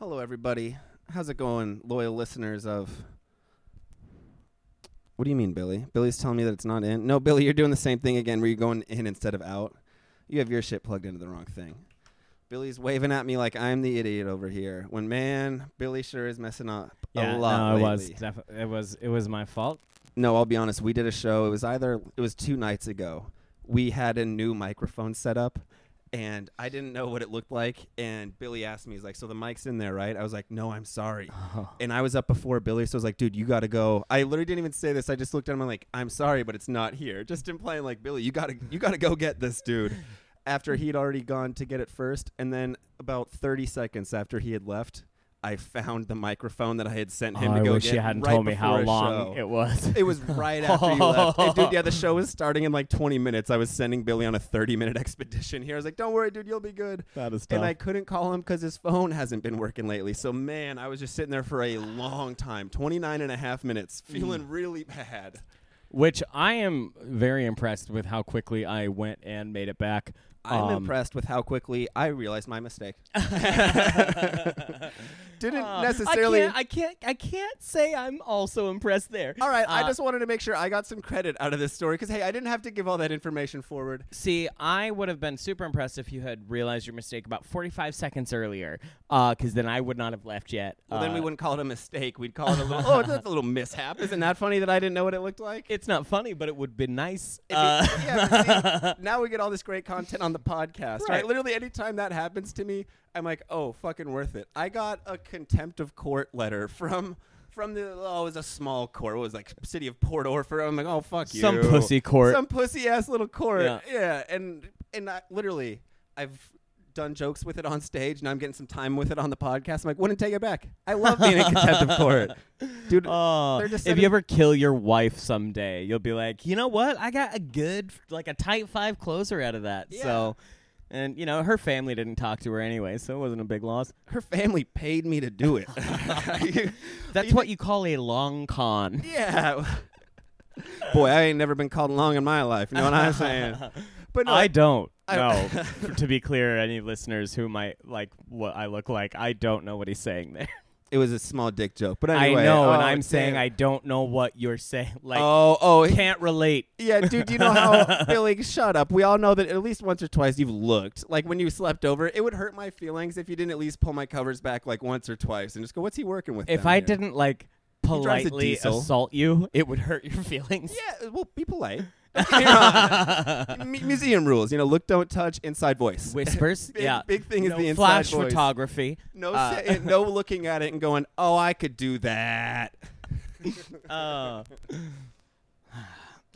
Hello, everybody. How's it going, loyal listeners of? What do you mean, Billy? Billy's telling me that it's not in. No, Billy, you're doing the same thing again, where you're going in instead of out. You have your shit plugged into the wrong thing. Billy's waving at me like I'm the idiot over here. When man, Billy sure is messing up Yeah, a lot no, it was defi- it was it was my fault. No, I'll be honest. We did a show. It was either it was two nights ago. We had a new microphone set up, and I didn't know what it looked like. And Billy asked me, "He's like, so the mic's in there, right?" I was like, "No, I'm sorry." And I was up before Billy, so I was like, "Dude, you got to go." I literally didn't even say this. I just looked at him. I'm like, "I'm sorry, but it's not here." Just implying like, "Billy, you gotta, you gotta go get this dude." After he'd already gone to get it first, and then about 30 seconds after he had left, I found the microphone that I had sent him Oh, to I go wish get you hadn't right told me how long show. it was. It was right after you left. Hey, dude, yeah, the show was starting in like 20 minutes. I was sending Billy on a 30 minute expedition here. I was like, don't worry, dude, you'll be good. that is tough. And I couldn't call him because his phone hasn't been working lately. So, man, I was just sitting there for a long time 29 and a half minutes, Mm. feeling really bad. Which I am very impressed with how quickly I went and made it back. I'm Um, impressed with how quickly I realized my mistake. Didn't Uh, necessarily. I can't, I can't. I can't say I'm also impressed there. all right, I Uh, just wanted to make sure I got some credit out of this story because, hey, I didn't have to give all that information forward. See, I would have been super impressed if you had realized your mistake about 45 seconds earlier, because then I would not have left yet. Well, then we Uh, wouldn't call it a mistake. We'd call it a little, oh, that's a little mishap. Isn't that funny that I didn't know what it looked like? It's not funny, but it would be nice. Be- Uh, yeah, see, now we get all this great content on the podcast, right. Right. Literally, anytime that happens to me, I'm like, oh, fucking worth it. I got a contempt of court letter from from the oh, it was a small court. It was like city of Port Orford. I'm like, oh, fuck you, Some pussy court. some pussy ass little court. Yeah. Yeah, and and I, literally, I've done jokes with it on stage. Now I'm getting some time with it on the podcast. I'm like, wouldn't take it back. I love being in contempt of court, dude. Oh, if you ever kill your wife someday, you'll be like, you know what? I got a good, like a tight five closer out of that. Yeah. So, and you know, her family didn't talk to her anyway, so it wasn't a big loss. her family paid me to do it. That's what you call a long con. Yeah. Boy, I ain't never been called long in my life. You know what I'm saying? But no, I don't. I- no, to be clear, any listeners who might like what I look like, I don't know what he's saying there. it was a small dick joke. But anyway, I know, and oh, I'm saying. I don't know what you're saying. Like, oh, oh, can't relate. yeah, dude. You know how Billy? Shut up. We all know that at least once or twice you've looked. Like when you slept over, it would hurt my feelings if you didn't at least pull my covers back like once or twice and just go, "What's he working with?" If I here?" didn't like drives politely assault you, it would hurt your feelings. yeah, well, be polite. Don't get me museum rules, you know, look, don't touch, inside voice. Whispers, Big- yeah. big thing is the inside flash voice. photography. No, Uh, say, no looking at it and going, "Oh, I could do that." Uh,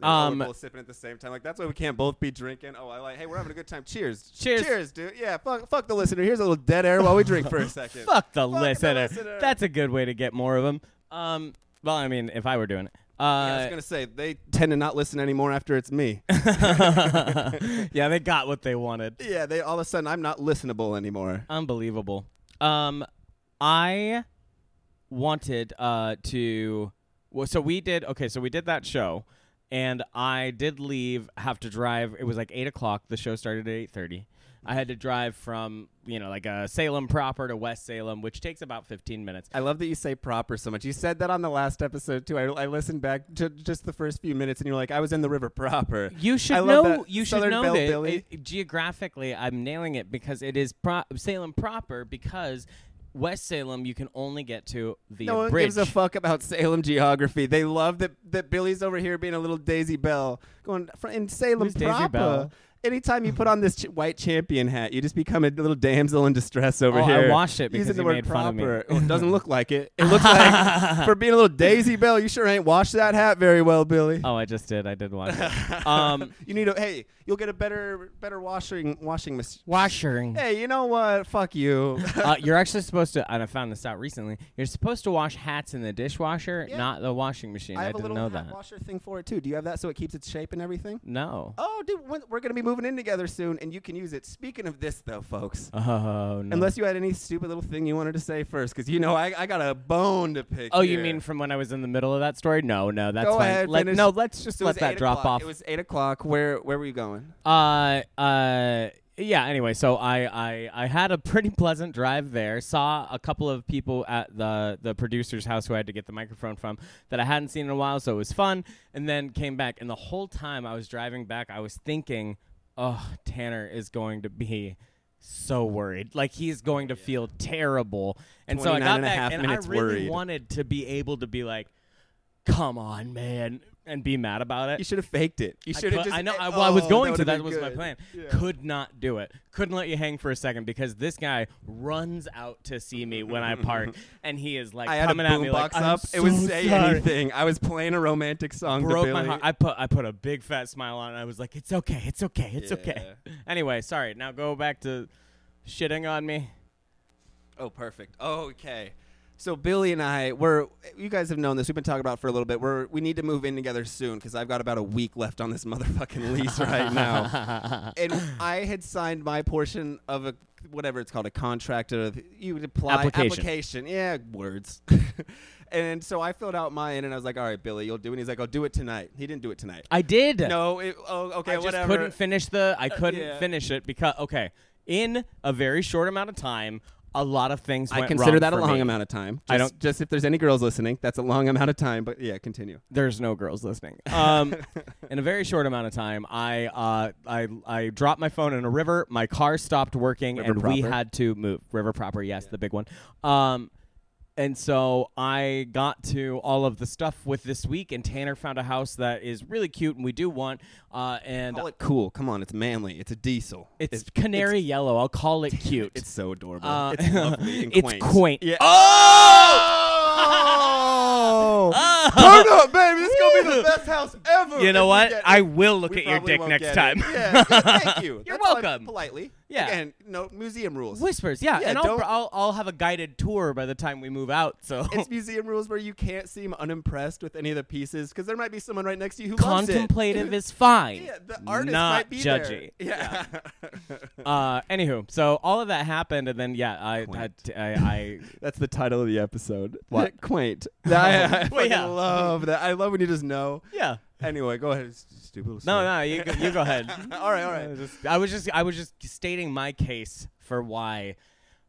Um, we're both sipping at the same time. Like that's why we can't both be drinking. Oh, I like. Hey, we're having a good time. Cheers. Cheers. Cheers, dude. Yeah. Fuck. Fuck the listener. Here's a little dead air while we drink for a second. fuck the Fuck the listener. listener. That's a good way to get more of them. Um, well, I mean, if I were doing it. Yeah, I was Uh, gonna say they tend to not listen anymore after it's me. yeah, they got what they wanted. yeah. They all of a sudden I'm not listenable anymore. Unbelievable. Um, I wanted uh to. Well, so we did. Okay, so we did that show, and I did leave. Have to drive. It was like eight o'clock. The show started at eight thirty. I had to drive from you know like uh, Salem proper to West Salem, which takes about fifteen minutes. I love that you say proper so much. You said that on the last episode too. I, I listened back to just the first few minutes, and you're like, "I was in the river proper." You I should love know. You should Southern know that it- geographically, I'm nailing it because it is pro- Salem proper because West Salem you can only get to via No one bridge. gives a fuck about Salem geography. They love that that Billy's over here being a little Daisy Bell, going in Salem Who's Daisy proper. Bell? Anytime you put on this ch- white champion hat, you just become a little damsel in distress over Oh, I here. washed it because using the you word made fun of me. proper. Oh, it doesn't look like it. It looks like for being a little Daisy Bell, you sure ain't washed that hat very well, Billy. oh, I just did. I did wash it. Um, you need a hey, you'll get a better better washing washing machine. washing. Hey, you know what? Fuck you. uh, you're actually supposed to, and I found this out recently. You're supposed to wash hats in the dishwasher, Yeah. not the washing machine. I I, have a didn't little know hat that. washer thing for it too. Do you have that so it keeps its shape and everything? No. Oh, dude, we're gonna be moving in together soon, and you can use it. Speaking of this, though, folks, Oh no. unless you had any stupid little thing you wanted to say first, because you know I, I got a bone to pick. Oh, you mean from when I was in the middle of that story? No, no, that's Go fine. ahead, Let- no, let's just So let that drop o'clock. off. It was eight o'clock. Where where were you going? Uh, uh, yeah anyway so I, I i had a pretty pleasant drive there saw a couple of people at the the producer's house who i had to get the microphone from that i hadn't seen in a while so it was fun and then came back and the whole time i was driving back i was thinking oh tanner is going to be so worried. Like he's going to feel terrible. And so i got and back and i really worried. wanted to be able to be like come on man and be mad about it You should have faked it. You should have just. I know. I, oh, well, I was oh, going to. That was my plan. Yeah. Could not do it. Couldn't let you hang for a second because this guy runs out to see me when I park, and he is like I had a coming at me like, boombox "I'm up. it would so say sorry." anything. I was playing a romantic song. to Broke my heart. I put I put a big fat smile on. it. I was like, "It's okay. It's okay. It's okay." Anyway, sorry. Now go back to shitting on me. Oh, perfect. Oh, okay. So Billy and I, we're you guys have known this. We've been talking about it for a little bit. We're we need to move in together soon because I've got about a week left on this motherfucking lease right now. And I had signed my portion of a whatever it's called a contract or you would apply Application. application. Yeah, words. and so I filled out mine and I was like, all right, Billy, you'll do it. And he's like, I'll do it tonight. He didn't do it tonight. I did. No, it, oh, okay, I just whatever. couldn't finish the. I uh, couldn't yeah. finish it because okay, in a very short amount of time, a lot of things. I consider that a long me. amount of time. Just, I don't- just if there's any girls listening, that's a long amount of time. But yeah, continue. There's no girls listening. Um, in a very short amount of time, I uh, I I dropped my phone in a river. My car stopped working, River and we had to move. River proper, yes, the big one. Um, and so I got to all of the stuff with this week, and Tanner found a house that is really cute, and we do want. Uh, and Call it cool. Come on, it's manly. It's a diesel. it's, canary yellow. I'll call it cute. It's so adorable. Uh, it's lovely and it's quaint. quaint. Yeah. Oh! Oh! Turn up, baby. This is gonna be the best house ever. You know what? I will look We at your dick next time. Yeah, good, thank you. You're That's welcome. Politely. Yeah. And no museum rules. Whispers, yeah, Yeah, and I'll, I'll I'll have a guided tour by the time we move out. So It's museum rules where you can't seem unimpressed with any of the pieces because there might be someone right next to you who contemplative is fine. Yeah, the artist not might be judgy. there. Yeah. Uh, anywho, so all of that happened, and then yeah, I had to, I, I That's the title of the episode. What? Quaint. I, I Well, fucking yeah. Love that. I love when you just know. yeah. Anyway, go ahead. Stupid little No, story. no, you go, you go ahead. All right, all right. I was, just, I was just I was just stating my case for why.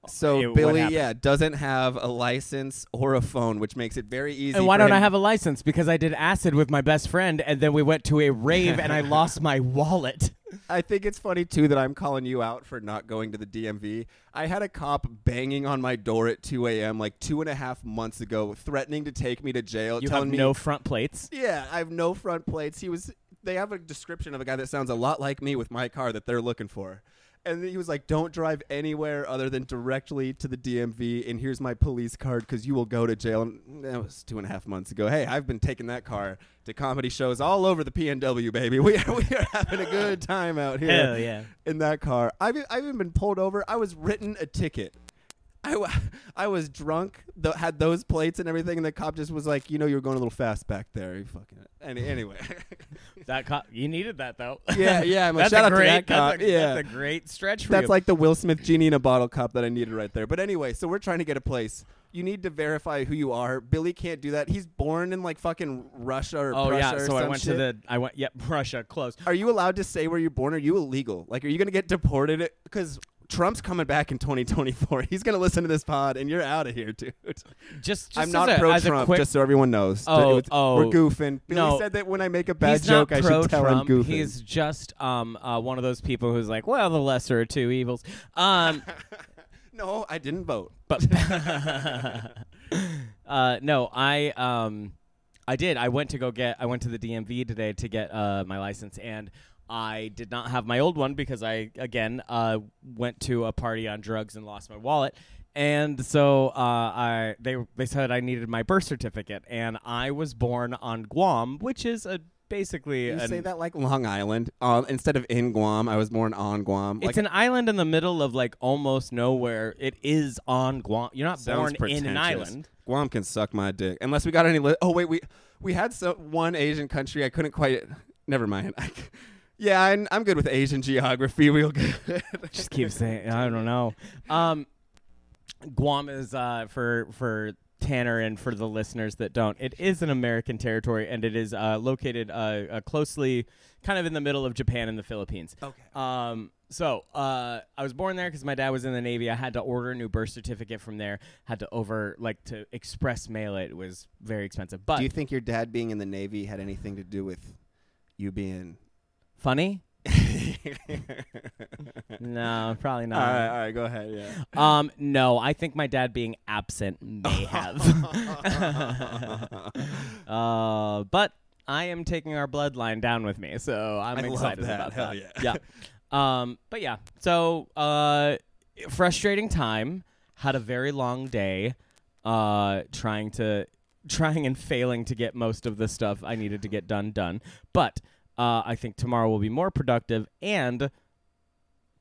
So it- Billy, yeah, doesn't have a license or a phone, which makes it very easy. And why don't I have a license? Because I did acid with my best friend, and then we went to a rave, and I lost my wallet. I think it's funny too that I'm calling you out for not going to the DMV. I had a cop banging on my door at 2 a.m. like two and a half months ago, threatening to take me to jail, You have telling me no front plates. Yeah, I have no front plates. He was. They have a description of a guy that sounds a lot like me with my car that they're looking for. And he was like, "Don't drive anywhere other than directly to the DMV, and here's my police card because you will go to jail." And that was two and a half months ago. Hey, I've been taking that car to comedy shows all over the PNW, baby. We are, we are having a good time out here Hell yeah. in that car. I've, I've even been pulled over. I was written a ticket. I, wa- I was drunk, th- had those plates and everything, and the cop just was like, you know, you're going a little fast back there. You fucking any, anyway. That cop, you needed that though. yeah, yeah. I'm like, that's shout a out great. to that that's, a, yeah, that's a great stretch for that's you. like the Will Smith genie in a bottle cop that I needed right there. But anyway, so we're trying to get a place. You need to verify who you are. Billy can't do that. He's born in like fucking Russia or Oh Prussia yeah, or so I went shit. to the I went yep Russia close. Are you allowed to say where you're born? Are you illegal? Like, are you gonna get deported? Because Trump's coming back in 2024. He's gonna listen to this pod, and you're out of here, dude. Just, just I'm not a, pro Trump, quick, just so everyone knows. Oh, It's- oh. we're goofing. Billy No. said that when I make a bad joke, I should tell Trump. goofing. He's just um uh, one of those people who's like, well, the lesser of two evils. Um, no, I didn't vote. but uh, no, I um, I did. I went to go get. I went to the DMV today to get uh my license, and I did not have my old one because I again uh went to a party on drugs and lost my wallet. And so uh, I they they said I needed my birth certificate, and I was born on Guam, which is a basically You say that like Long Island uh, instead of in Guam. I was born on Guam. It's like, an island in the middle of like almost nowhere. It is on Guam. You're not born in an island. Guam can suck my dick. Unless we got any. Li- oh wait, we we had so one Asian country. I couldn't quite. Never mind. I, yeah, I'm, I'm good with Asian geography. Real good. Just keep saying. I don't know. Um, Guam is uh, for for Tanner and for the listeners that don't. It is an American territory, and it is uh, located uh, uh, closely, kind of in the middle of Japan and the Philippines. okay. Um, so uh, I was born there because my dad was in the Navy. I had to order a new birth certificate from there. Had to over like to express mail it. It was very expensive, but Do you think your dad being in the Navy had anything to do with you being? Funny. No, probably not. right, all right, go ahead. Yeah. Um, no, I think my dad being absent may have. uh, but I am taking our bloodline down with me, so I'm I excited that. about Hell that. yeah. yeah. Um, but yeah, so uh, frustrating time. Had a very long day. Uh, trying to, trying and failing to get most of the stuff I needed to get done done. But uh, I think tomorrow will be more productive and.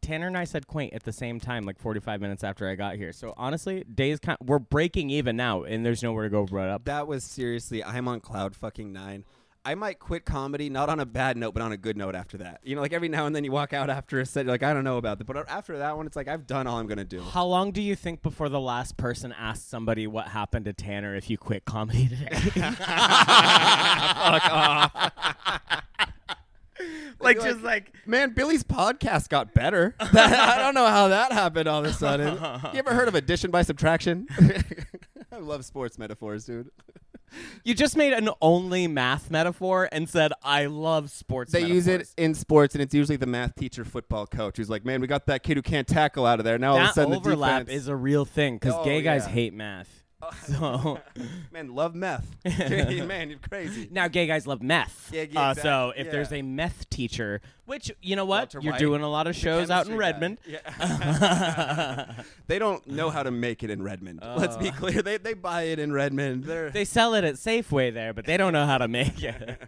Tanner and I said quaint at the same time, like 45 minutes after I got here. So honestly, days kind we're breaking even now, and there's nowhere to go right up. That was seriously. I'm on cloud fucking nine. I might quit comedy, not on a bad note, but on a good note after that. You know, like every now and then you walk out after a set, like, I don't know about that. But after that one, it's like, I've done all I'm going to do. How long do you think before the last person asked somebody what happened to Tanner if you quit comedy today? Fuck off. like Like- just like Man, Billy's podcast got better. I don't know how that happened all of a sudden. You ever heard of addition by subtraction? I love sports metaphors, dude. you just made an only math metaphor and said I love sports. They use it metaphors." in sports, and it's usually the math teacher, football coach, who's like, "Man, we got that kid who can't tackle out of there." Now all of a That sudden, overlap the defense, is a real thing because Oh, gay guys yeah. hate math. So man, love meth. man, you're crazy. now gay guys love meth. Yeah, yeah, uh, so exactly. if there's a meth teacher, which you know what, Walter you're White, doing a lot of shows out in guy. Redmond. Yeah. they don't know how to make it in Redmond. Let's be Uh. clear. They they buy it in Redmond. They're they sell it at Safeway there, but they don't know how to make it.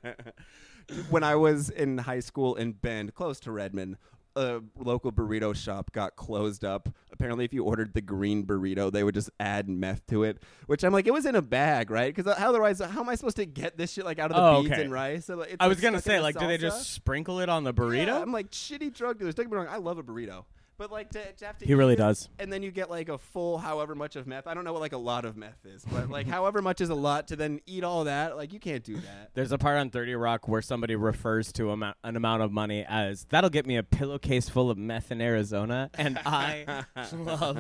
when I was in high school in Bend, close to Redmond, a local burrito shop got closed up. Apparently, if you ordered the green burrito, they would just add meth to it. Which I'm like, it was in a bag, right? Because otherwise, how am I supposed to get this shit like out of the Oh, beans okay. and rice? So, like, it's, I was like, gonna say, like, do they just sprinkle it on the burrito? Yeah, I'm like shitty drug dealers. Don't get me wrong, I love a burrito, but like to, to have to He really it, does. And then you get like a full however much of meth. I don't know what like a lot of meth is, but like however much is a lot to then eat all that. Like you can't do that. There's a part on 30 Rock where somebody refers to amo- an amount of money as that'll get me a pillowcase full of meth in Arizona, and I love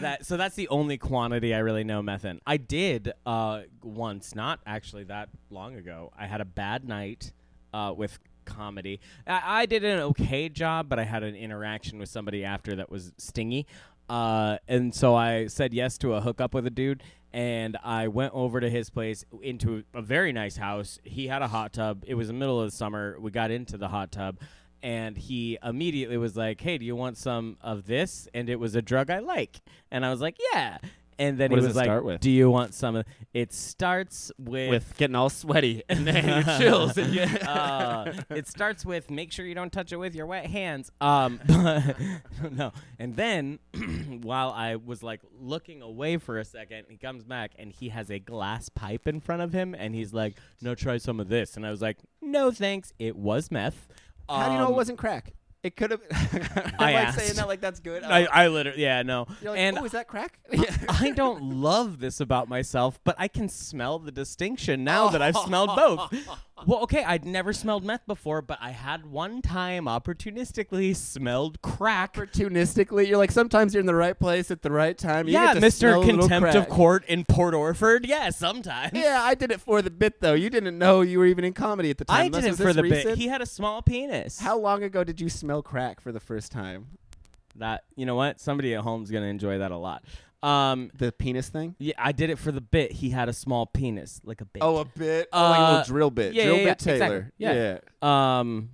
that. So that's the only quantity I really know meth in. I did uh, once, not actually that long ago. I had a bad night uh, with comedy. I-, I did an okay job, but I had an interaction with somebody after that was stingy. Uh, and so I said yes to a hookup with a dude, and I went over to his place into a very nice house. He had a hot tub. It was the middle of the summer. We got into the hot tub, and he immediately was like, "Hey, do you want some of this?" And it was a drug I like, and I was like, "Yeah." And then What he was like, start with? "Do you want some?" Of it starts with With getting all sweaty and then your chills and you uh, it starts with make sure you don't touch it with your wet hands. Um, but no, and then while I was like looking away for a second, he comes back and he has a glass pipe in front of him, and he's like, "No, try some of this." And I was like, "No, thanks." It was meth. How do you know Um, it wasn't crack? It could have. I like asked. saying that like that's good. I, oh. I literally, yeah, no. You're like, and oh, is that crack? I don't love this about myself, but I can smell the distinction now that I've smelled both. Well, okay, I'd never smelled meth before, but I had one time opportunistically smelled crack. Opportunistically, you're like sometimes you're in the right place at the right time. You yeah, get to smell Mr. Contempt of. Court in Port Orford. Yeah, sometimes. Yeah, I did it for the bit though. You didn't know you were even in comedy at the time. I Unless- did it for the recent? bit. He had a small penis. How long ago did you smell crack for the first time? that you know what? Somebody at home's gonna enjoy that a lot. Um, The penis thing? yeah, I did it for the bit. He had a small penis, like a bit. Oh, a bit. Oh, like a Uh, little drill bit. yeah, drill yeah, bit yeah, Taylor. exactly. Yeah. Um,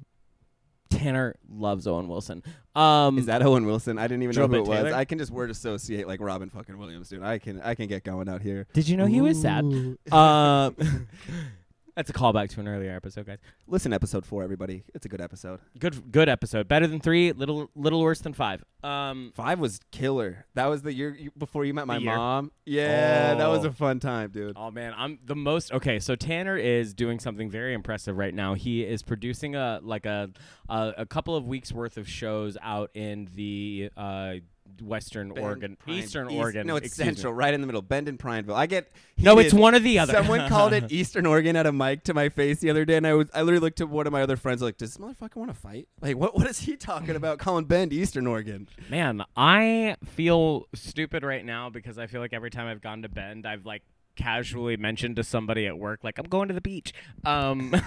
Tanner loves Owen Wilson. Um, Is that Owen Wilson? I didn't even Drill know who it bit was. Taylor? I can just word associate like Robin fucking Williams, dude. I can I can get going out here. Did you know he was sad? Um, that's a callback to an earlier episode, guys. Listen, episode four, everybody. It's a good episode. Good, good episode. Better than three. Little, little worse than five. Um, Five was killer. That was the year you, before you met my year? mom. Yeah, that was Oh. a fun time, dude. Oh man, I'm the most okay. So Tanner is doing something very impressive right now. He is producing a like a a, a couple of weeks worth of shows out in the uh, Western Bend, Oregon, Pine- Eastern East- Oregon. No, it's excuse me. central, right in the middle. Bend and Prineville. I get. No, it's one or the other. Someone called it Eastern Oregon at a mic to my face the other day, and I was I literally looked at one of my other friends like, "Does this motherfucker want to fight? Like, what what is he talking about? Calling Bend Eastern Oregon? Man, I feel stupid right now because I feel like every time I've gone to Bend, I've like casually mentioned to somebody at work, like I'm going to the beach. Um,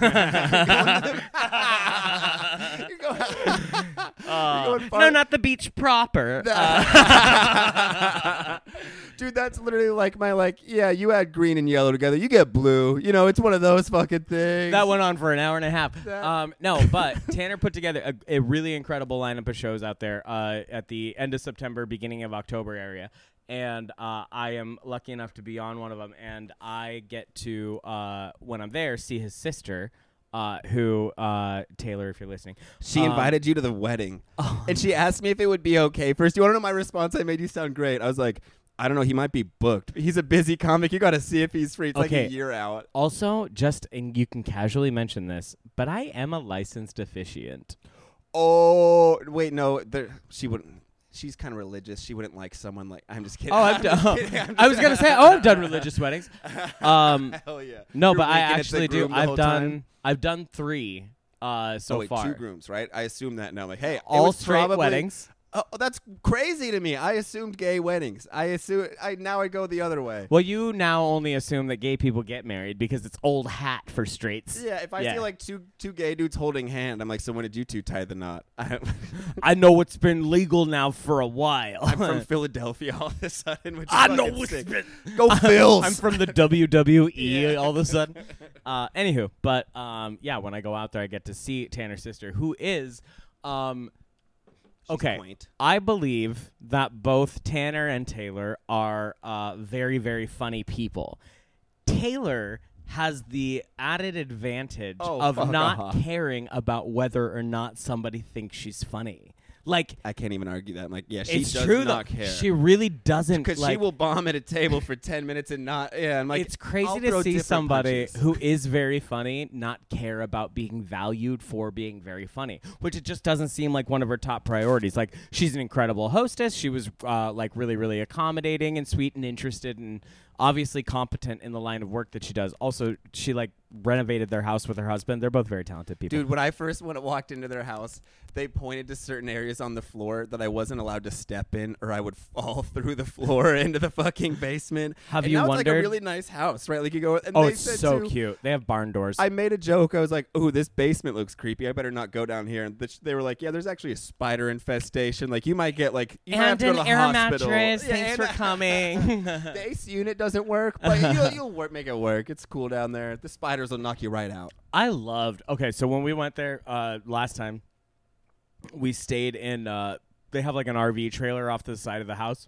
uh, no, not the beach proper. Uh, Dude, that's literally like my like. Yeah, you add green and yellow together, you get blue. You know, it's one of those fucking things. that went on for an hour and a half. Um, no, but Tanner put together a, a really incredible lineup of shows out there uh, at the end of September, beginning of October area. And uh, I am lucky enough to be on one of them, and I get to uh, when I'm there see his sister, uh, who uh, Taylor, if you're listening, She um, invited you to the wedding, Oh. and she asked me if it would be okay. First, you want to know my response? I made you sound great. I was like, I don't know. He might be booked. He's a busy comic. You got to see if he's free. It's like a year out. Also, just and you can casually mention this, but I am a licensed officiant. Oh wait, no. There, she wouldn't. She's kind of religious. She wouldn't like someone like. I'm just kidding. Oh, I've I'm done. I'm I was gonna say, oh, I've done religious weddings. Um, Hell yeah. no, You're but I winking at the actually do. I've done. time? I've done three uh, so oh, wait, far. two grooms, right? I assume that now. Like, hey, All straight probably- weddings. Oh, that's crazy to me. I assumed gay weddings. I assume. I now I go the other way. Well, you now only assume that gay people get married because it's old hat for straights. Yeah, if I Yeah. see like two two gay dudes holding hand, I'm like, so when did you two tie the knot? I'm, I know it's been legal now for a while. I'm from Philadelphia all of a sudden. Which is I know fucking it's sick. been. Go Phils. I'm from the WWE all of a sudden. Uh, anywho, but um, yeah, when I go out there, I get to see Tanner's sister, who is, um, okay. I believe that both Tanner and Taylor are uh, very, very funny people. Taylor has the added advantage Oh, of not off. caring about whether or not somebody thinks she's funny. Like, I can't even argue that. I'm like, yeah, she it's does true not though. care. She really doesn't. because like, she will bomb at a table for ten minutes and not. Yeah, I'm like, it's crazy I'll to see somebody punches. who is very funny not care about being valued for being very funny, which it just doesn't seem like one of her top priorities. Like she's an incredible hostess. She was uh, like really, really accommodating and sweet and interested and obviously competent in the line of work that she does. Also, she like renovated their house with her husband. They're both very talented people. Dude, when I first went, walked into their house, they pointed to certain areas on the floor that I wasn't allowed to step in, or I would fall through the floor into the fucking basement. Have and you now It's like a really nice house, right? Like you go. And oh, they it's said so too, cute. They have barn doors. I made a joke. I was like, "Oh, this basement looks creepy. I better not go down here." And th- they were like, "Yeah, there's actually a spider infestation. Like you might get like you might have and to go an to the air hospital." mattress. Yeah, Thanks for coming. the AC unit doesn't work, but you'll, you'll work, make it work. It's cool down there. The spiders will knock you right out. I loved. Okay, so when we went there uh, last time, we stayed in. Uh, they have like an RV trailer off to the side of the house,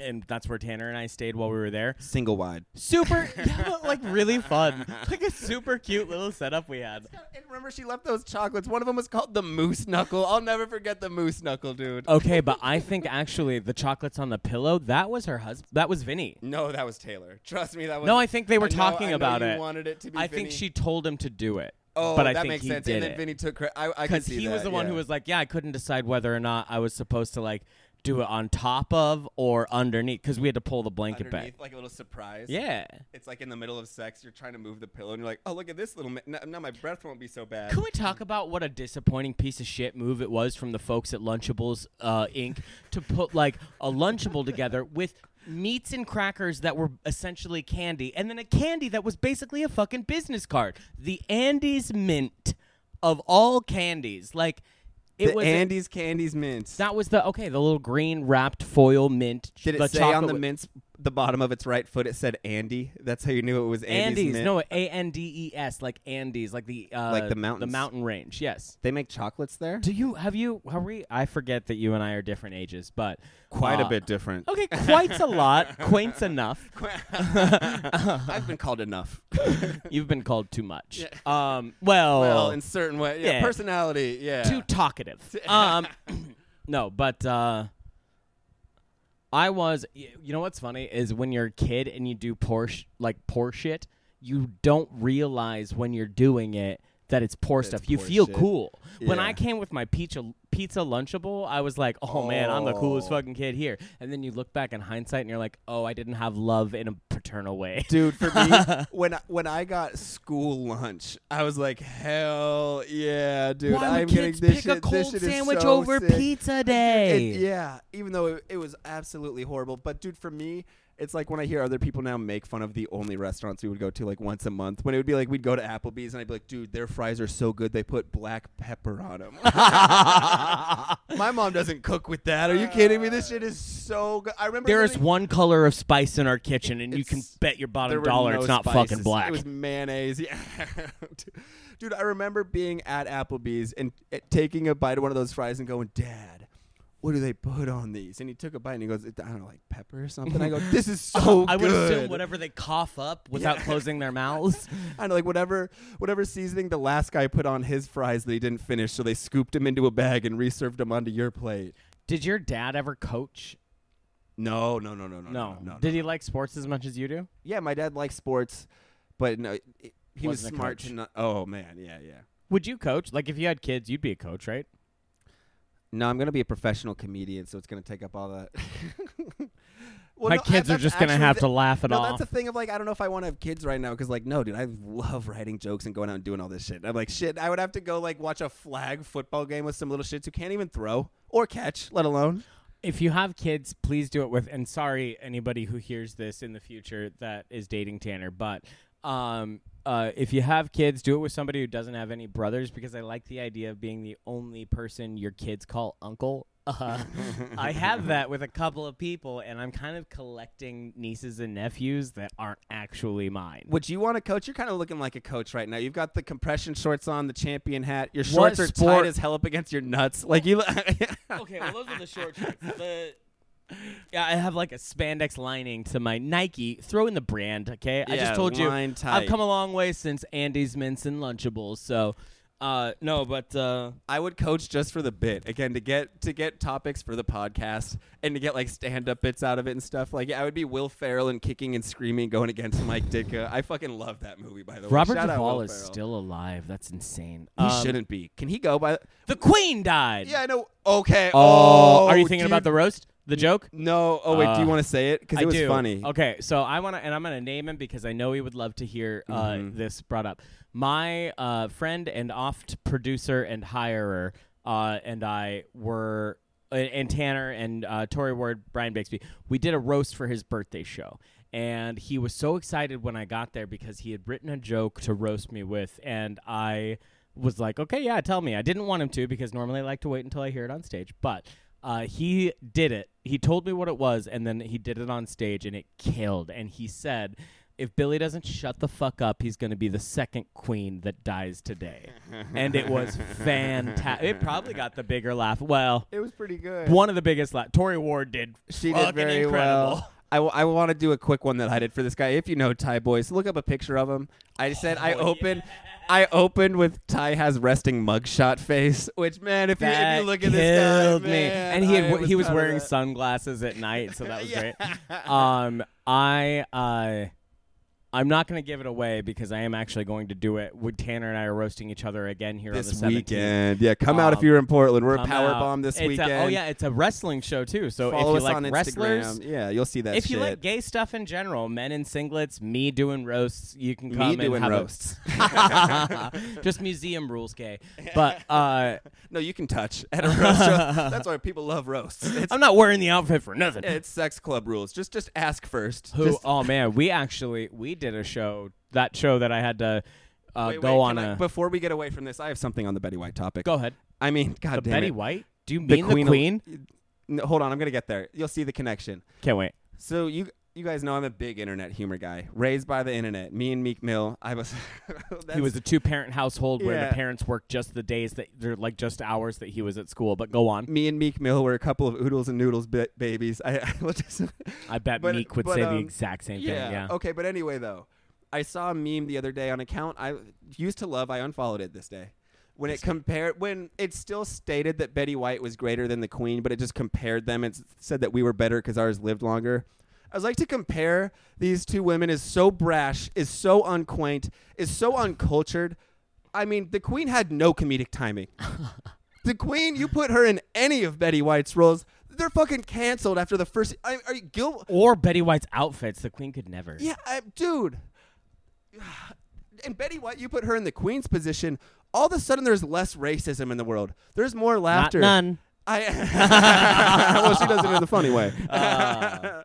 and that's where Tanner and I stayed while we were there. Single wide. Super, yeah, but, like really fun, like a super cute little setup we had. And remember, she left those chocolates. One of them was called the Moose Knuckle. I'll never forget the Moose Knuckle, dude. Okay, but I think actually the chocolates on the pillow that was her husband. That was Vinny. No, that was Taylor. Trust me, that was. No, I think they were I know- talking I know about you it. Wanted it to be I think she told him to do it. Oh, but I that think makes he sense. did and then it. Vinny took credit. I, I could because see he was that, the one yeah. who was like, "Yeah, I couldn't decide whether or not I was supposed to like do it on top of or underneath because we had to pull the blanket underneath, back." like a little surprise. Yeah. It's like in the middle of sex, you're trying to move the pillow, and you're like, "Oh, look at this little." Mi- now, now my breath won't be so bad. Can we talk about what a disappointing piece of shit move it was from the folks at Lunchables uh, Inc. to put like a Lunchable together with meats and crackers that were essentially candy, and then a candy that was basically a fucking business card. The Andes Mint of all candies, like it the was. Andes Candies mints. that was the okay, the little green wrapped foil mint. Did it say on chocolate the with- mint's the bottom of its right foot? It said Andy. That's how you knew it was Andes. Andes, mint. no, A N D E S, like Andes, like the uh, Like the the mountain range. Yes. They make chocolates there. Do you have you? Are we? I forget that you and I are different ages, but Quite uh, a bit different. Okay, quite a lot. Quaint's enough. I've been called enough. You've been called too much. Um. Well, well, in certain way, yeah, yeah. personality, yeah. too talkative. Um. no, but uh. I was. You know what's funny is when you're a kid and you do poor sh- like poor shit, you don't realize when you're doing it that it's poor stuff. You poor feel shit. cool. When I came with my pizza pizza lunchable, I was like, "Oh, man, I'm the coolest Oh. fucking kid here." And then you look back in hindsight and you're like, "Oh, I didn't have love in a paternal way." Dude, for me, when I- when I got school lunch, I was like, hell yeah, dude! Why I'm would getting kids this pick shit. a cold this shit is sandwich so over sick. pizza day? Yeah, even though it, it was absolutely horrible. But dude, for me, it's like when I hear other people now make fun of the only restaurants we would go to like once a month. When it would be like we'd go to Applebee's and I'd be like, dude, their fries are so good they put black pepper on them. My mom doesn't cook with that. Are you kidding me? This shit is so good. I remember There is one color of spice in our kitchen, and you can bet your bottom dollar no it's not spices. fucking black. It was mayonnaise. Yeah. Dude, I remember being at Applebee's and uh, taking a bite of one of those fries and going, Dad, what do they put on these? And he took a bite and he goes, I don't know, like pepper or something. I go, this is so I would good. assume whatever they cough up without Yeah. closing their mouths. I know, like whatever, whatever seasoning the last guy put on his fries that he didn't finish, so they scooped him into a bag and reserved them onto your plate. Did your dad ever coach? No, no, no, no, no, No. no. no, Did no. he like sports as much as you do? Yeah, my dad likes sports, but no, it- he was Wasn't a smart to not. Oh man, yeah, yeah. Would you coach? Like if you had kids, you'd be a coach, right? No, I'm gonna be a professional comedian, so it's gonna take up all that. Well, My no, I- kids are just gonna have the- to laugh it no, off. that's the thing of like I don't know if I want to have kids right now because like no, dude, I love writing jokes and going out and doing all this shit. I'm like shit. I would have to go like watch a flag football game with some little shits who can't even throw or catch, let alone. if you have kids, please do it with. And sorry, anybody who hears this in the future that is dating Tanner, but um, uh, if you have kids, do it with somebody who doesn't have any brothers because I like the idea of being the only person your kids call uncle. Uh, I have that with a couple of people, and I'm kind of collecting nieces and nephews that aren't actually mine. Would you want to coach? You're kind of looking like a coach right now. You've got the compression shorts on, the champion hat. Your What shorts are sport- tight as hell up against your nuts. Like you. okay, well, those are the short shorts. The yeah, I have like a spandex lining to my Nike. Throw in the brand, okay? I Yeah, just told you line I've come a long way since Andes Mints and Lunchables. So, uh, no, but uh, I would coach just for the bit again to get to get topics for the podcast and to get like stand up bits out of it and stuff. Like I would be Will Ferrell and kicking and screaming going against Mike Ditka. I fucking love that movie by the way. Robert Shout out Duvall Will is Ferrell. still alive. That's insane. He Um, shouldn't be. Can he go by? The Queen died. Yeah, I know. Okay. Oh, are you oh, thinking dude. about the roast? The joke? No. Oh wait. do Uh, you want to say it? Because I it was do. funny. Okay, so I want to, and I'm going to name him because I know he would love to hear uh, Mhm. this brought up. My uh, friend and oft producer and hirer uh, and I were, uh, and Tanner and uh, Tori Ward, Brian Bixby, we did a roast for his birthday show. And he was so excited when I got there because he had written a joke to roast me with, and I was like, okay, yeah, tell me. I didn't want him to because normally I like to wait until I hear it on stage, but uh, he did it. He told me what it was, and then he did it on stage, and it killed. And he said, if Billy doesn't shut the fuck up, he's going to be the second queen that dies today. and it was fantastic. It probably got the bigger laugh. Well, It was pretty good. one of the biggest laugh. Tori Ward did. She did very incredible. well. I, w- I want to do a quick one that I did for this guy. If you know Ty Boys, look up a picture of him. I said I Oh, opened, I opened with Ty has resting mugshot face. Which man, if you if you look at this guy, killed me. man, And he had I w- he was wearing sunglasses at night, so that was Yeah. great. Um, I uh, I'm not going to give it away because I am actually going to do it. With Tanner and I are roasting each other again here this on the 17th. weekend. Yeah, come out if Um, you're in Portland. We're a power bomb this It's a- weekend. oh yeah, it's a wrestling show too. So Follow if you like wrestlers, Instagram. Yeah, you'll see that. if you like gay stuff in general, men in singlets, me doing roasts, you can come me and doing have a- roasts. Just museum rules, gay. But uh, no, you can touch at a roast show. That's why people love roasts. It's, I'm not wearing the outfit for nothing. it's sex club rules. Just just ask first. Who? Just, oh man, we actually we did a show. That show that I had to uh, wait, go wait, on can I- a. before we get away from this, I have something on the Betty White topic. go ahead. I mean, God The damn Betty it. White? Do you The mean Queen the of- Queen? No, hold on, I'm gonna get there. You'll see the connection. Can't wait. So you you guys know I'm a big internet humor guy. Raised by the internet. Me and Meek Mill. I was. He was a two-parent household where Yeah. the parents worked just the days that they're like just hours that he was at school. But go on. Me and Meek Mill were a couple of oodles and noodles ba- babies. I, I will just. I bet But- Meek would but, say the um, exact same yeah. thing. Yeah. Okay, but anyway though, I saw a meme the other day on account I used to love. I unfollowed it this day. When it compared, when it still stated that Betty White was greater than the Queen, but it just compared them and said that we were better because ours lived longer. I was like to compare these two women is so brash, is so unquaint, is so uncultured, I mean, the Queen had no comedic timing. the Queen, you put her in any of Betty White's roles, they're fucking canceled after the first. I, are you Gil? Or Betty White's outfits. The Queen could never. Yeah, I, dude. And Betty White, you put her in the Queen's position. All of a sudden, there's less racism in the world. There's more Not laughter. none. I well, she does it in the funny way. Ah.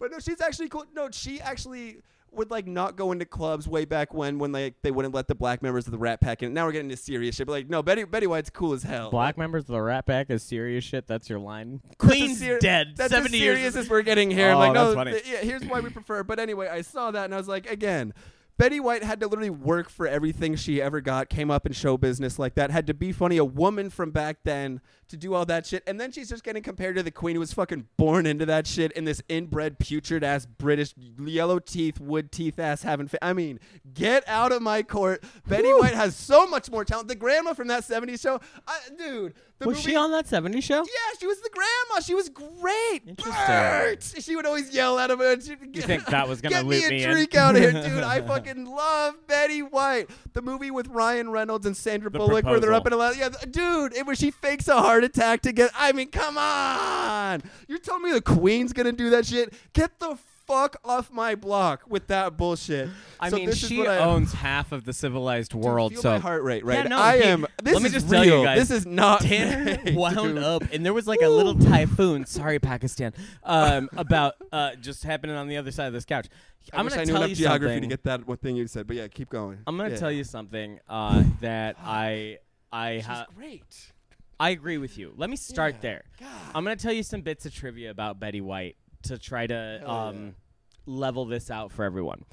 But no, she's actually cool. No, she actually would like not go into clubs way back when when like they wouldn't let the black members of the Rat Pack in. Now we're getting into serious shit. But like, no, Betty Betty White's cool as hell. Black members of the Rat Pack is serious shit. That's your line. Queen's ser- dead. That's Seventy as years. serious as we're getting here. Oh, like, no, that's funny. th- yeah, here's why we prefer. But anyway, I saw that and I was like, again, Betty White had to literally work for everything she ever got. Came up in show business like that. Had to be funny. A woman from back then to do all that shit, and then she's just getting compared to the Queen, who was fucking born into that shit in this inbred, putrid ass British yellow teeth, wood teeth ass having. Fa- I mean, get out of my court. Betty White has so much more talent. The grandma from that '70s show, I, dude. The Was movie, she on that 70 show? yeah, she was the grandma. She was great. Interesting. Bert! She would always yell at him. Uh, and she'd You think that was gonna get loop me a me in? drink out of here, dude? I fucking love Betty White. The movie with Ryan Reynolds and Sandra The Bullock, where they're up in a lot. Yeah, dude, it, was she fakes a heart attack to get. I mean, come on. You're telling me the Queen's gonna do that shit? Get the fuck off my block with that bullshit. I So mean, this is she what I- owns half of the civilized world. feel so my heart rate, right? Yeah, no, I he- am. This let me is just real. tell you guys, this is not. Tanner fake, wound dude. up, and there was like a little typhoon. Sorry, Pakistan. Um, about uh, just happening on the other side of this couch. I I'm wish gonna I knew tell you geography something. to get that one thing you said, but yeah, keep going. I'm gonna Yeah. tell you something uh, that I I She's ha- great. I agree with you. Let me start Yeah. there. God. I'm gonna tell you some bits of trivia about Betty White to try to um, level this out for everyone.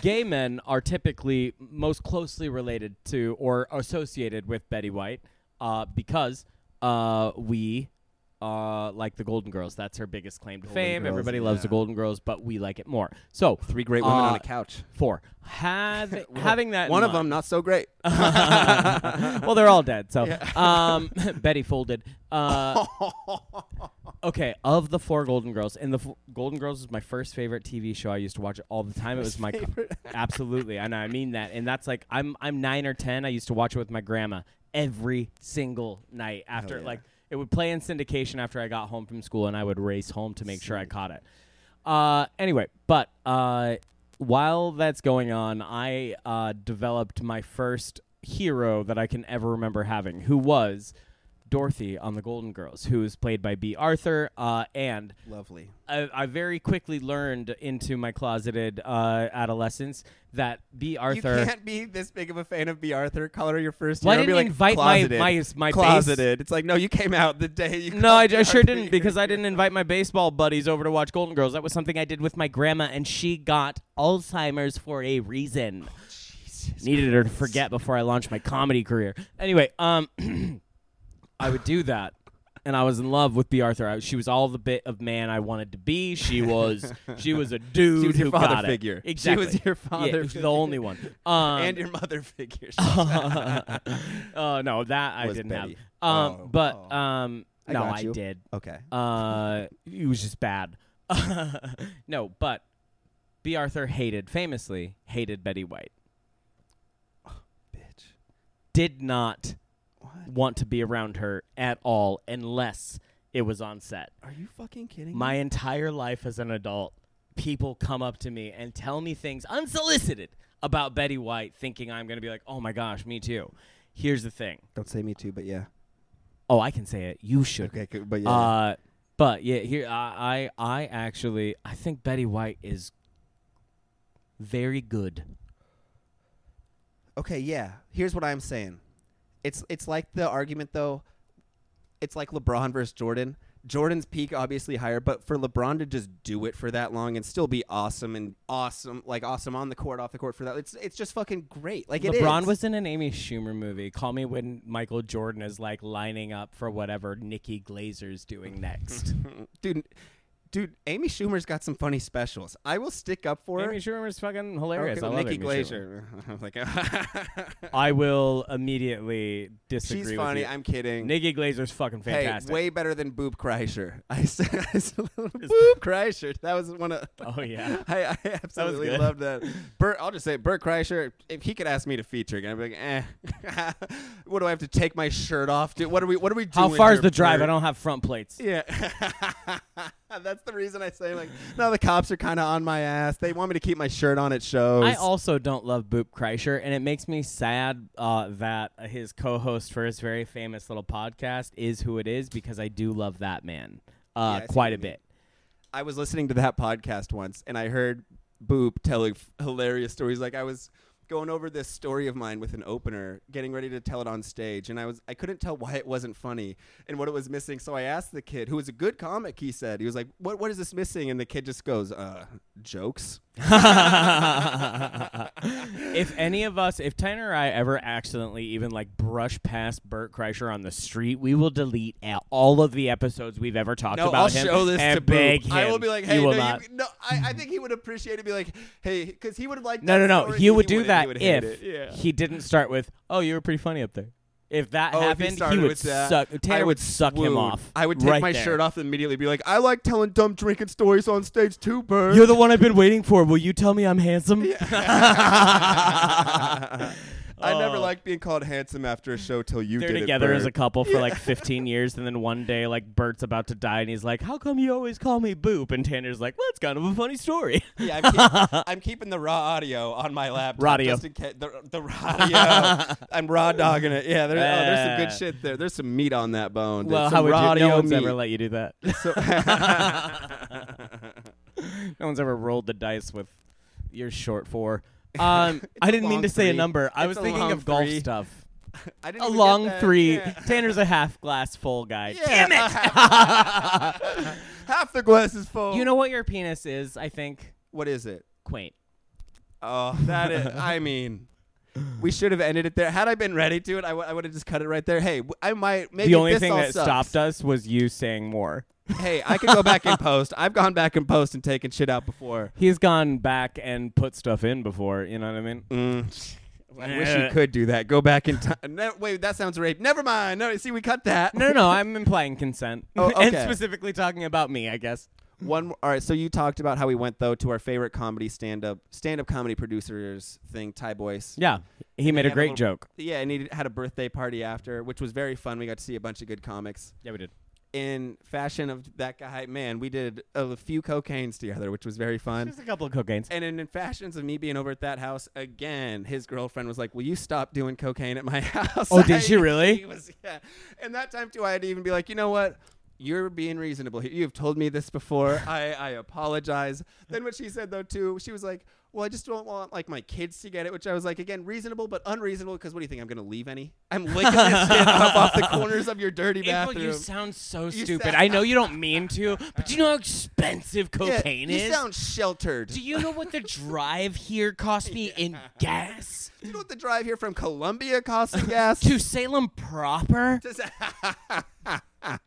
Gay men are typically most closely related to or associated with Betty White uh, because uh, we uh, like the Golden Girls. That's her biggest claim to Golden fame. Girls, Everybody loves the. Golden Girls, but we like it more. So Three great women on Uh, a couch. four. Have, having that One of mind- them not so great. well, they're all dead. So, Yeah. um, Betty folded. Uh, okay, of the four Golden Girls, and the f- Golden Girls was my first favorite TV show. I used to watch it all the time. It was my co- absolutely, and I mean that. And that's like I'm I'm nine or ten. I used to watch it with my grandma every single night after yeah. like it would play in syndication after I got home from school, and I would race home to make sure I caught it. Uh, anyway, but uh, while that's going on, I uh, developed my first hero that I can ever remember having, who was Dorothy on The Golden Girls, who was played by Bea Arthur. Uh, and Lovely. I, I very quickly learned into my closeted uh, adolescence that Bea Arthur. You can't be this big of a fan of Bea Arthur. Call her your first. Hero. Be didn't like, invite my closeted. my my base- closeted. It's like no, you came out the day you. No, I, I sure didn't because I didn't invite my baseball buddies over to watch Golden Girls. That was something I did with my grandma, and she got Alzheimer's for a reason. Jesus Needed her to forget before I launched my comedy career. Anyway, um, I would do that, and I was in love with Bea Arthur. I, she was all the bit of man I wanted to be. She was she was a dude She was your who father it. figure. Exactly. She was your father. Yeah, figure. the only one. Um, and your mother figure. uh, no, that I Was didn't Betty. have. Um, Oh, but oh. um, I no, got I you. did. okay. Uh, it was just bad. no, but Bea Arthur hated, famously hated Betty White. Bitch. Did not What? want to be around her at all unless it was on set. Are you fucking kidding My me? entire life as an adult, people come up to me and tell me things unsolicited about Betty White, thinking I'm going to be like, oh my gosh, me too. Here's the thing. Don't say me too, but yeah. Oh, I can say it. You should. Okay, good, but yeah. Uh, but yeah, here I, I I actually I think Betty White is very good. Okay, yeah. Here's what I'm saying. It's it's like the argument though. It's like LeBron versus Jordan. Jordan's peak obviously higher, but for LeBron to just do it for that long and still be awesome and awesome, like awesome on the court, off the court for that, it's it's just fucking great. Like LeBron is. was in an Amy Schumer movie. Call me when Michael Jordan is like lining up for whatever Nikki Glazer's doing next. dude. Dude, Amy Schumer's got some funny specials. I will stick up for her. Amy Schumer's fucking hilarious. Okay, I love Nikki Amy Schumer. Like, I will immediately disagree she's funny. I'm kidding. Nikki Glazer's fucking fantastic. Hey, way better than Boop Kreischer. I said, I said Boop Kreischer. That was one of. oh yeah. I, I absolutely good. love that. Bert, I'll just say Bert Kreischer. If he could ask me to feature again, I'd be like, eh. what do I have to take my shirt off? Dude, what are we? What are we doing? How far is here, the drive? I don't have front plates. Yeah. That's the reason I say like, no, the cops are kind of on my ass. They want me to keep my shirt on at shows. I also don't love Boop Kreischer, and it makes me sad uh, that his co-host for his very famous little podcast is who it is because I do love that man uh, see quite a bit. I was listening to that podcast once, and I heard Boop telling f- hilarious stories. Like I was going over this story of mine with an opener, getting ready to tell it on stage, and I was I couldn't tell why it wasn't funny and what it was missing. So I asked the kid, who was a good comic. He said he was like, "What what is this missing?" And the kid just goes, "Uh, jokes." If any of us, if Tanner or I ever accidentally even like brush past Bert Kreischer on the street, we will delete all of the episodes we've ever talked No, about I'll him show this and to beg Boop. him. I will be like, You "Hey, will no, you, no." I, I think he would appreciate it. Be like, "Hey," because he would have liked. No, that no, no. He would do that he would if it. Yeah. he didn't start with, "Oh, you were pretty funny up there." If that Oh, if he happened, he, started would with that, suck. I Tanner would suck him off. I would take right my there. shirt off and immediately be like, I like telling dumb drinking stories on stage too, Bert. You're the one I've been waiting for. Will you tell me I'm handsome? I never Oh. liked being called handsome after a show till you They're did together it, as a Bert. couple for like 15 years, and then one day, like Bert's about to die, and he's like, "How come you always call me Boop?" And Tanner's like, "Well, it's kind of a funny story." Yeah, I'm, keep- I'm keeping the raw audio on my laptop. Radio. Just in case, the, the audio. I'm raw dogging it. Yeah, there, oh, there's some good eh. shit there. There's some meat on that bone. dude. well, Some how would raw you? audio No one's meat. ever let you do that. So- no one's ever rolled the dice with your short four. Um, I didn't mean to say a three. number. I It's was a thinking long of golf three. stuff. I didn't A even get long that. three. Yeah. Tanner's a half glass full guy. Yeah, Damn it! Half the glass is full. you know what your penis is? I think what is it? quaint. Oh, that is. I mean, we should have ended it there. Had I been ready to it, I would have just cut it right there. Hey, w- I might. Maybe the only this thing all that sucks. stopped us was you saying more. Hey, I could go back and post. I've gone back and post and taken shit out before. He's gone back and put stuff in before. You know what I mean? Mm. I wish you could do that. Go back in time. Ne- wait, that sounds rape. Never mind. No, see, we cut that. No, no, no. I'm implying consent, Oh, and specifically talking about me. I guess. One. All right. So you talked about how we went though to our favorite comedy stand-up stand-up comedy producers thing, Ty Boyce. Yeah, he And made a had a great little- joke. Yeah, and he had a birthday party after, which was very fun. We got to see a bunch of good comics. Yeah, we did. In fashion of that guy, man, we did a few cocaines together, which was very fun. Just a couple of cocaines. And in, in fashions of me being over at that house again, his girlfriend was like, "Will you stop doing cocaine at my house?" Oh, did she really? He was, yeah. And that time too, I had to even be like, you know what? You're being reasonable here. You've told me this before. I, I apologize. Then what she said though too, she was like, "Well, I just don't want like my kids to get it," which I was like, again, reasonable but unreasonable. Because what do you think? I'm gonna leave any? I'm licking this shit up off the corners of your dirty April, bathroom. you sound so You stupid. sound- I know you don't mean to, but do you know how expensive Yeah, cocaine you is? You sound sheltered. do you know what the drive here cost me in gas Do you know what the drive here from Columbia cost in gas? to Salem proper?